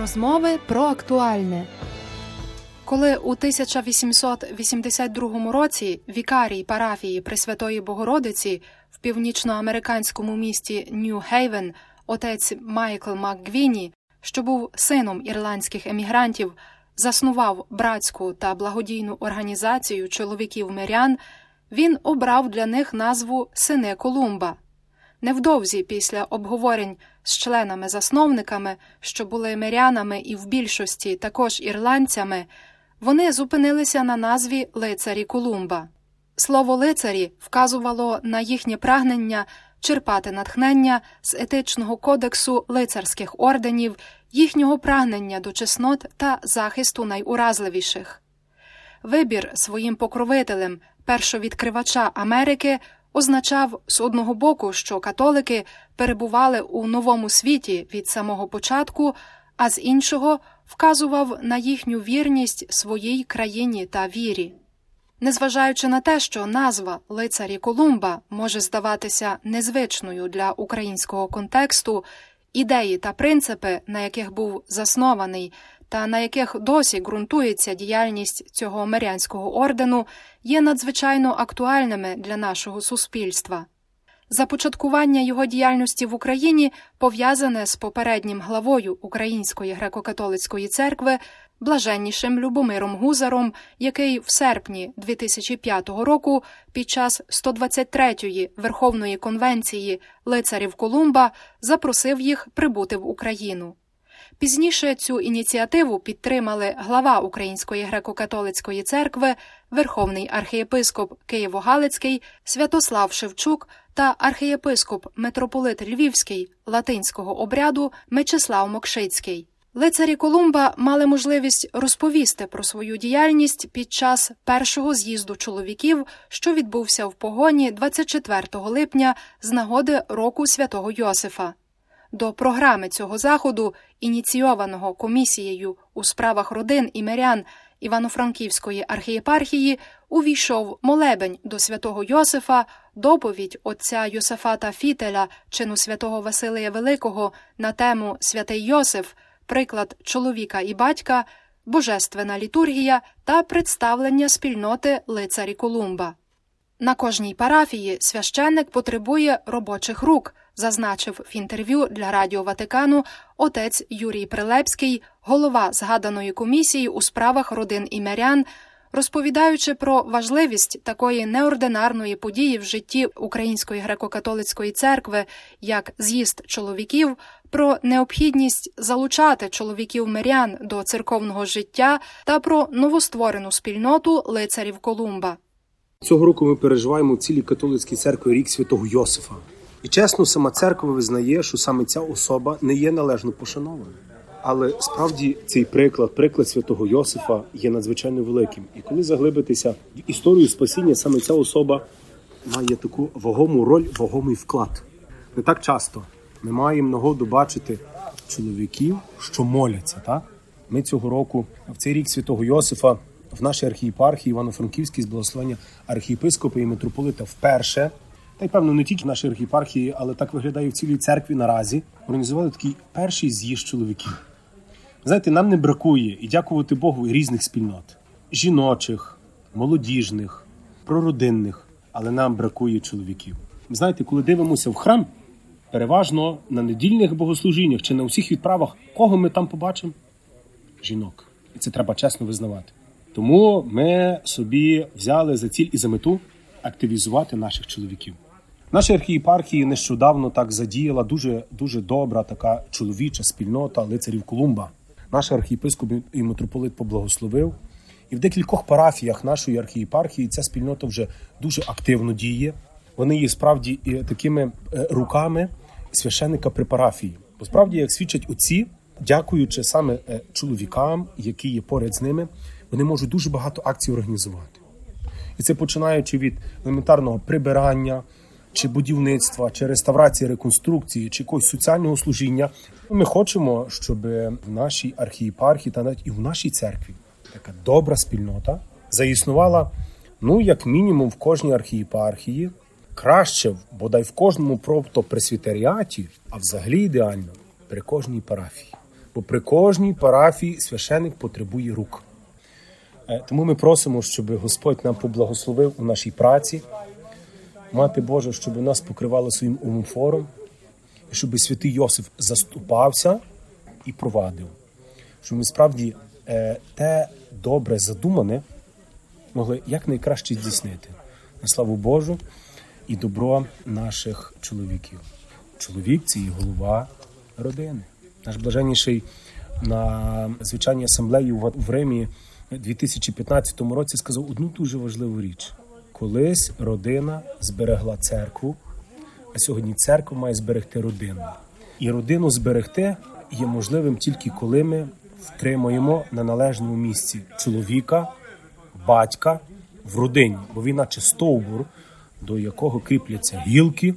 Розмови про актуальне. Коли у 1882 році вікарій парафії Пресвятої Богородиці в північноамериканському місті Нью-Хейвен отець Майкл МакГвіні, що був сином ірландських емігрантів, заснував братську та благодійну організацію чоловіків мирян, він обрав для них назву Сини Колумба. Невдовзі після обговорень з членами-засновниками, що були мирянами і в більшості також ірландцями, вони зупинилися на назві лицарі Колумба. Слово лицарі вказувало на їхнє прагнення черпати натхнення з етичного кодексу лицарських орденів, їхнього прагнення до чеснот та захисту найуразливіших. Вибір своїм покровителем першовідкривача Америки означав з одного боку, що католики перебували у новому світі від самого початку, а з іншого вказував на їхню вірність своїй країні та вірі. Незважаючи на те, що назва лицарі Колумба може здаватися незвичною для українського контексту, ідеї та принципи, на яких був заснований та на яких досі ґрунтується діяльність цього мирянського ордену, є надзвичайно актуальними для нашого суспільства. Започаткування його діяльності в Україні пов'язане з попереднім главою Української греко-католицької церкви, блаженнішим Любомиром Гузаром, який в серпні 2005 року під час 123-ї Верховної конвенції лицарів Колумба запросив їх прибути в Україну. Пізніше цю ініціативу підтримали глава Української греко-католицької церкви, верховний архієпископ Києво-Галицький Святослав Шевчук та архієпископ митрополит Львівський латинського обряду Мечислав Мокшицький. Лицарі Колумба мали можливість розповісти про свою діяльність під час першого з'їзду чоловіків, що відбувся в погоні 24 липня з нагоди року святого Йосифа. До програми цього заходу, ініційованого комісією у справах родин і мирян Івано-Франківської архієпархії, увійшов молебень до святого Йосифа, доповідь отця Йосифата Фітеля, чину святого Василія Великого на тему Святий Йосиф, приклад чоловіка і батька, божественна літургія та представлення спільноти лицарі Колумба. На кожній парафії священник потребує робочих рук, зазначив в інтерв'ю для Радіо Ватикану отець Юрій Прилепський, голова згаданої комісії у справах родин і мирян, розповідаючи про важливість такої неординарної події в житті Української греко-католицької церкви, як з'їзд чоловіків, про необхідність залучати чоловіків мирян до церковного життя та про новостворену спільноту лицарів Колумба. Цього року ми переживаємо в цілій католицькій церкві рік святого Йосифа. І чесно, сама церква визнає, що саме ця особа не є належно пошанованою. Але справді цей приклад, приклад святого Йосифа, є надзвичайно великим. І коли заглибитися в історію спасіння, саме ця особа має таку вагому роль, вагомий вклад. Не так часто ми маємо нагоду бачити чоловіків, що моляться. Так? Ми цього року, в цей рік святого Йосифа, в нашій архієпархії Івано-Франківській з благословення архієпископа і митрополита вперше, та й певно не тільки в нашій архієпархії, але так виглядає в цілій церкві наразі. Організували такий перший з'їзд чоловіків. Знаєте, нам не бракує і дякувати Богу різних спільнот: жіночих, молодіжних, прородинних, але нам бракує чоловіків. Знаєте, коли дивимося в храм, переважно на недільних богослужіннях чи на усіх відправах, кого ми там побачимо? Жінок. І це треба чесно визнавати. Тому ми собі взяли за ціль і за мету активізувати наших чоловіків. Наша архієпархії нещодавно так задіяла дуже дуже добра така чоловіча спільнота лицарів Колумба. Наш архієпископ і митрополит поблагословив. І в декількох парафіях нашої архієпархії ця спільнота вже дуже активно діє. Вони є справді такими руками священника при парафії. Бо справді, як свідчать отці, дякуючи саме чоловікам, які є поряд з ними, вони можуть дуже багато акцій організувати. І це починаючи від елементарного прибирання, чи будівництва, чи реставрації, реконструкції, чи якогось соціального служіння. Ми хочемо, щоб в нашій архієпархії та навіть і в нашій церкві така добра спільнота заіснувала, ну, як мінімум, в кожній архієпархії, краще, бодай в кожному просто пресвітеріаті, а взагалі ідеально при кожній парафії. Бо при кожній парафії священик потребує рук. Е, Тому ми просимо, щоб Господь нам поблагословив у нашій праці, мати Божа, щоб нас покривало своїм умофором, і щоб святий Йосиф заступався і провадив. Щоб ми справді е, те добре задумане могли якнайкраще здійснити на славу Божу і добро наших чоловіків. Чоловік це і голова родини. Наш блаженніший на звичайній асамблеї в Римі у 2015 році сказав одну дуже важливу річ: колись родина зберегла церкву, а сьогодні церква має зберегти родину. І родину зберегти є можливим тільки коли ми втримуємо на належному місці чоловіка, батька в родині, бо він наче стовбур, до якого кріпляться гілки,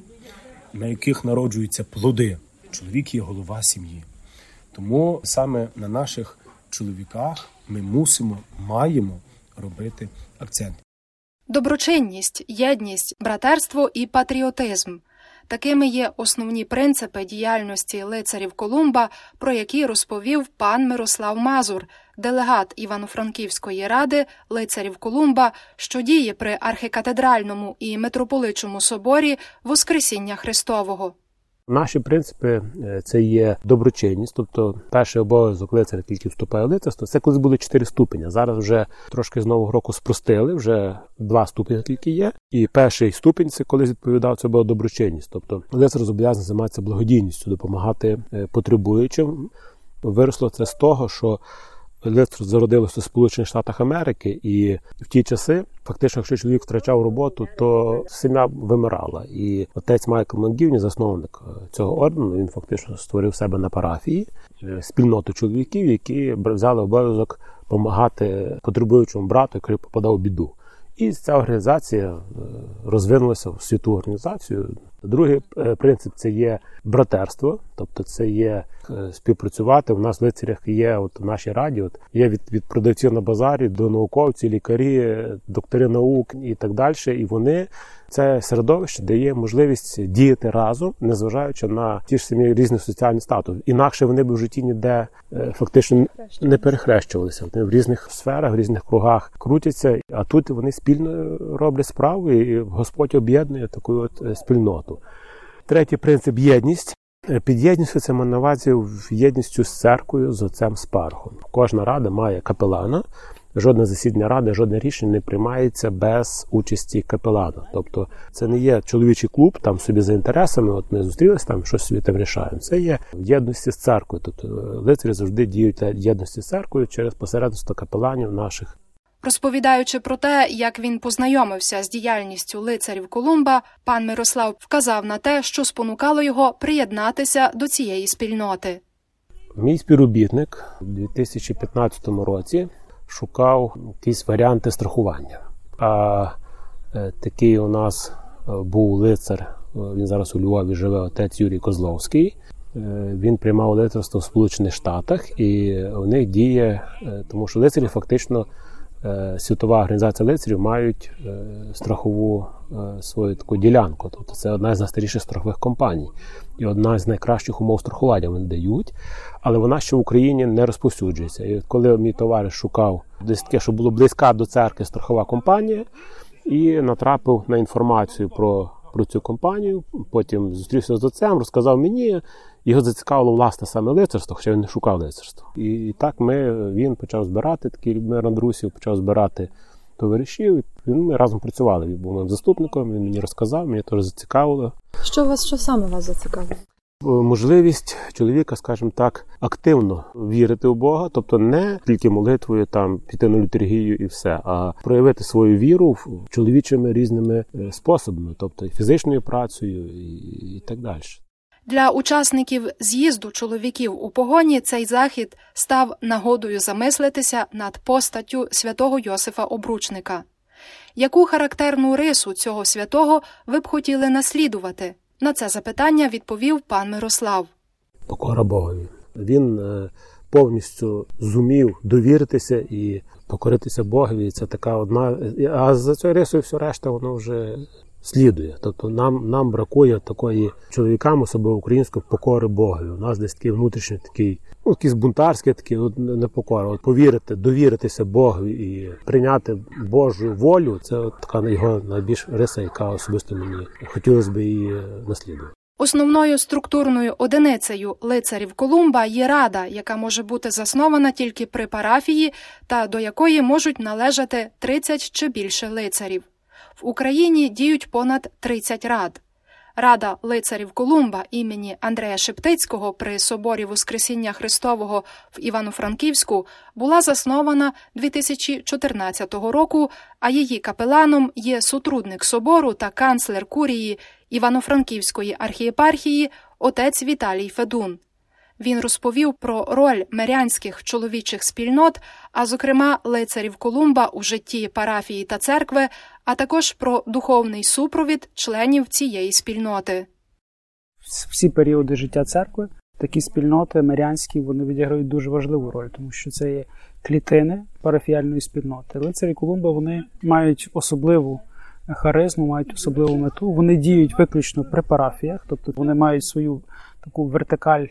на яких народжуються плоди. Чоловік є голова сім'ї. Тому саме на наших чоловіках ми мусимо, маємо робити акцент. Доброчинність, єдність, братерство і патріотизм такими є основні принципи діяльності лицарів Колумба, про які розповів пан Мирослав Мазур, делегат Івано-Франківської ради лицарів Колумба, що діє при архікатедральному і митрополичому соборі Воскресіння Христового. Наші принципи е, це є доброчинність, тобто перший обов'язок лицаря тільки вступає в лицарство. Це колись були чотири ступені. Зараз вже трошки з нового року спростили, вже два ступені тільки є. І перший ступінь це колись відповідав, це була доброчинність. Тобто лицар зобов'язаний займатися благодійністю, допомагати е, потребуючим. Виросло це з того, що лицар зародилося в Сполучених Штатах Америки, і в ті часи, фактично, якщо чоловік втрачав роботу, то сім'я вимирала. І отець Майкл Мангівні, засновник е, цього ордену, він фактично створив себе на парафії е, спільноту чоловіків, які взяли обов'язок допомагати потребуючому брату, який попадав у біду. І ця організація е, розвинулася в світу організацію. Другий е, принцип це є братерство, тобто це є е, співпрацювати. У нас в лицарях є от в нашій раді, от є від, від продавців на базарі до науковців, лікарі, доктори наук і так далі. І вони це середовище дає можливість діяти разом, незважаючи на ті ж самі різні соціальні статуси. Інакше вони б в житті ніде е, фактично не перехрещувалися. Вони в різних сферах, в різних кругах крутяться, а тут вони спільно роблять справу, і Господь об'єднує таку от е, спільноту. Третій принцип єдність. Е, Під єдністю це має на увазі єдністю з церквою, з отцем Спархом. Кожна рада має капелана. Жодне засідання ради, жодне рішення не приймається без участі капелана. Тобто це не є чоловічий клуб там собі за інтересами. От ми зустрілися там, щось собі там рішаємо. Це є в єдності з церквою. Тобто лицарі завжди діють єдності з церквою через посередництво капеланів наших. Розповідаючи про те, як він познайомився з діяльністю лицарів Колумба, пан Мирослав вказав на те, що спонукало його приєднатися до цієї спільноти. Мій співробітник у 2015 році шукав якісь варіанти страхування. А е, такий у нас е, був лицар. е, Він зараз у Львові живе отець Юрій Козловський. Він приймав лицарство в Сполучених Штатах, і у них діє, тому що лицарі фактично світова організація лицарів мають е, страхову е, свою таку ділянку. Тобто це одна з найстаріших страхових компаній і одна з найкращих умов страхування вони дають, але вона ще в Україні не розповсюджується. І коли мій товариш шукав десь таке, що було близька до церкви страхова компанія, і натрапив на інформацію про, про цю компанію. Потім зустрівся з отцем, розказав мені. Його зацікавило власне саме лицарство, хоча він не шукав лицарство. І, так ми, він почав збирати такий Людмир Андрусів, почав збирати товаришів. Він- ми разом працювали. Він був моїм заступником, він мені розказав, мені теж зацікавило. Що вас що саме вас зацікавило? Можливість чоловіка, скажімо так, активно вірити в Бога, тобто не тільки молитвою там піти на літургію і все, а проявити свою віру чоловічими різними е, способами, тобто фізичною працею, і так далі. Для учасників з'їзду чоловіків у погоні цей захід став нагодою замислитися над постаттю святого Йосифа Обручника. Яку характерну рису цього святого ви б хотіли наслідувати? На це запитання відповів пан Мирослав. Покора Богові. Він е, повністю зумів довіритися і покоритися Богові. Це така одна. А за цю рисою все решта, воно вже слідує. Тобто нам нам бракує такої чоловікам, особливо української, покори Богові. У нас десь такий внутрішній такий, ну якийсь бунтарський, такий от непокора. От повірити, довіритися Богові і прийняти Божу волю. Це от така його найбільш риса, яка особисто мені хотілося б її наслідувати. Основною структурною одиницею лицарів Колумба є рада, яка може бути заснована тільки при парафії та до якої можуть належати 30 чи більше лицарів. В Україні діють понад 30 рад. Рада лицарів Колумба імені Андрея Шептицького при соборі Воскресіння Христового в Івано-Франківську була заснована 2014 року, а її капеланом є сотрудник собору та канцлер курії Івано-Франківської архієпархії отець Віталій Федун. Він розповів про роль мирянських чоловічих спільнот, а зокрема лицарів Колумба у житті парафії та церкви, а також про духовний супровід членів цієї спільноти. Всі періоди життя церкви такі спільноти мирянські вони відіграють дуже важливу роль, тому що це є клітини парафіальної спільноти. Лицарі Колумба вони мають особливу харизму, мають особливу мету. Вони діють виключно при парафіях, тобто вони мають свою таку вертикаль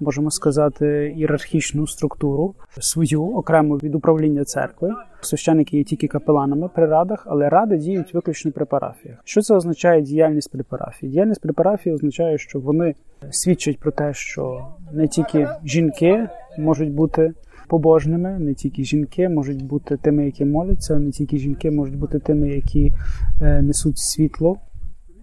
можемо сказати, ієрархічну структуру свою окремо від управління церкви. Священники є тільки капеланами при радах, але ради діють виключно при парафіях. Що це означає діяльність при парафії? Діяльність при парафії означає, що вони свідчать про те, що не тільки жінки можуть бути. Побожними не тільки жінки можуть бути тими, які моляться, не тільки жінки можуть бути тими, які е, несуть світло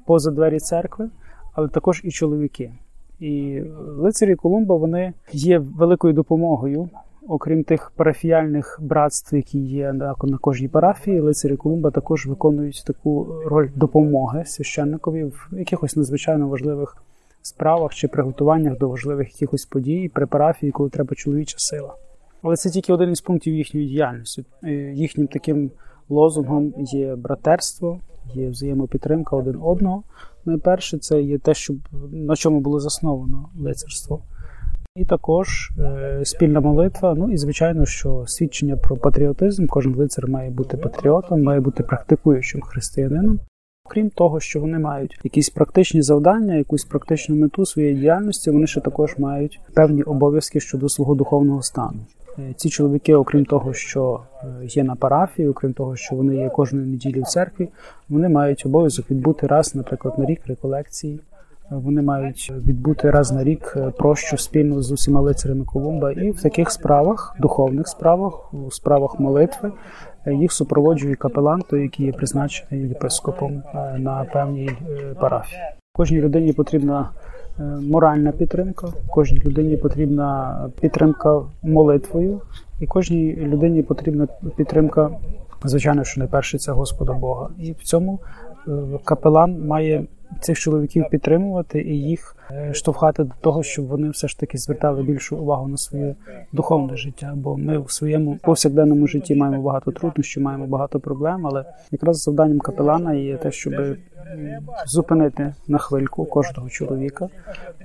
поза двері церкви, але також і чоловіки. І лицарі Колумба вони є великою допомогою. Окрім тих парафіяльних братств, які є на кожній парафії, лицарі Колумба також виконують таку роль допомоги священникові в якихось надзвичайно важливих справах чи приготуваннях до важливих якихось подій при парафії, коли треба чоловіча сила. Але це тільки один із пунктів їхньої діяльності. Їхнім таким лозунгом є братерство, є взаємопідтримка один одного. Найперше, це є те, що на чому було засновано лицарство. І також е, спільна молитва. Ну і звичайно, що свідчення про патріотизм, кожен лицар має бути патріотом, має бути практикуючим християнином. Крім того, що вони мають якісь практичні завдання, якусь практичну мету своєї діяльності, вони ще також мають певні обов'язки щодо свого духовного стану. Е, ці чоловіки, окрім того, що е, є на парафії, окрім того, що вони є кожної неділі в церкві, вони мають обов'язок відбути раз, наприклад, на рік реколекції. Вони мають відбути раз на рік е, прощу спільно з усіма лицарями Колумба, і в таких справах, духовних справах, у справах молитви, їх супроводжує капелан, той, який є призначений єпископом на певній парафії. Кожній людині потрібна Е, моральна підтримка, кожній людині потрібна підтримка молитвою, і кожній людині потрібна підтримка, звичайно, що найперше це Господа Бога. І в цьому е, капелан має цих чоловіків підтримувати і їх е, штовхати до того, щоб вони все ж таки звертали більшу увагу на своє духовне життя. Бо ми в своєму повсякденному житті маємо багато труднощів, маємо багато проблем. Але якраз завданням капелана є те, щоб зупинити на хвильку кожного чоловіка,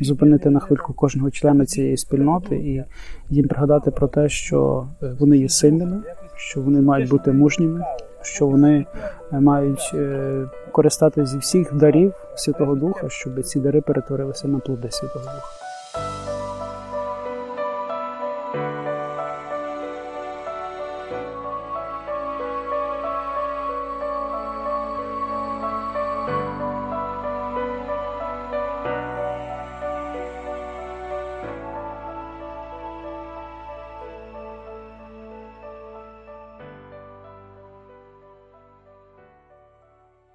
зупинити на хвильку кожного члена цієї спільноти і їм пригадати про те, що е, вони є сильними, що вони мають бути мужніми, що вони е, мають е, користатися зі всіх дарів Святого Духа, щоб ці дари перетворилися на плоди Святого Духа.